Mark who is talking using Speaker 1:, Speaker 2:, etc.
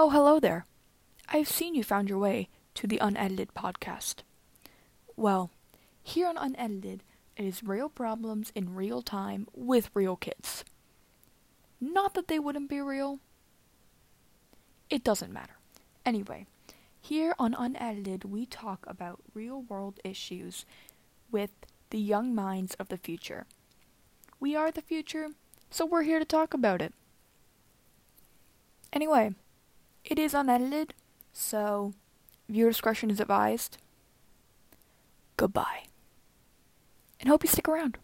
Speaker 1: Oh, hello there. I've seen you found your way to the Unedited podcast. Well, here on Unedited, it is real problems in real time with real kids. Not that they wouldn't be real. It doesn't matter. Anyway, here on Unedited, we talk about real world issues with the young minds of the future. We are the future, so we're here to talk about it. Anyway, it is unedited, so viewer discretion is advised. Goodbye. And hope you stick around.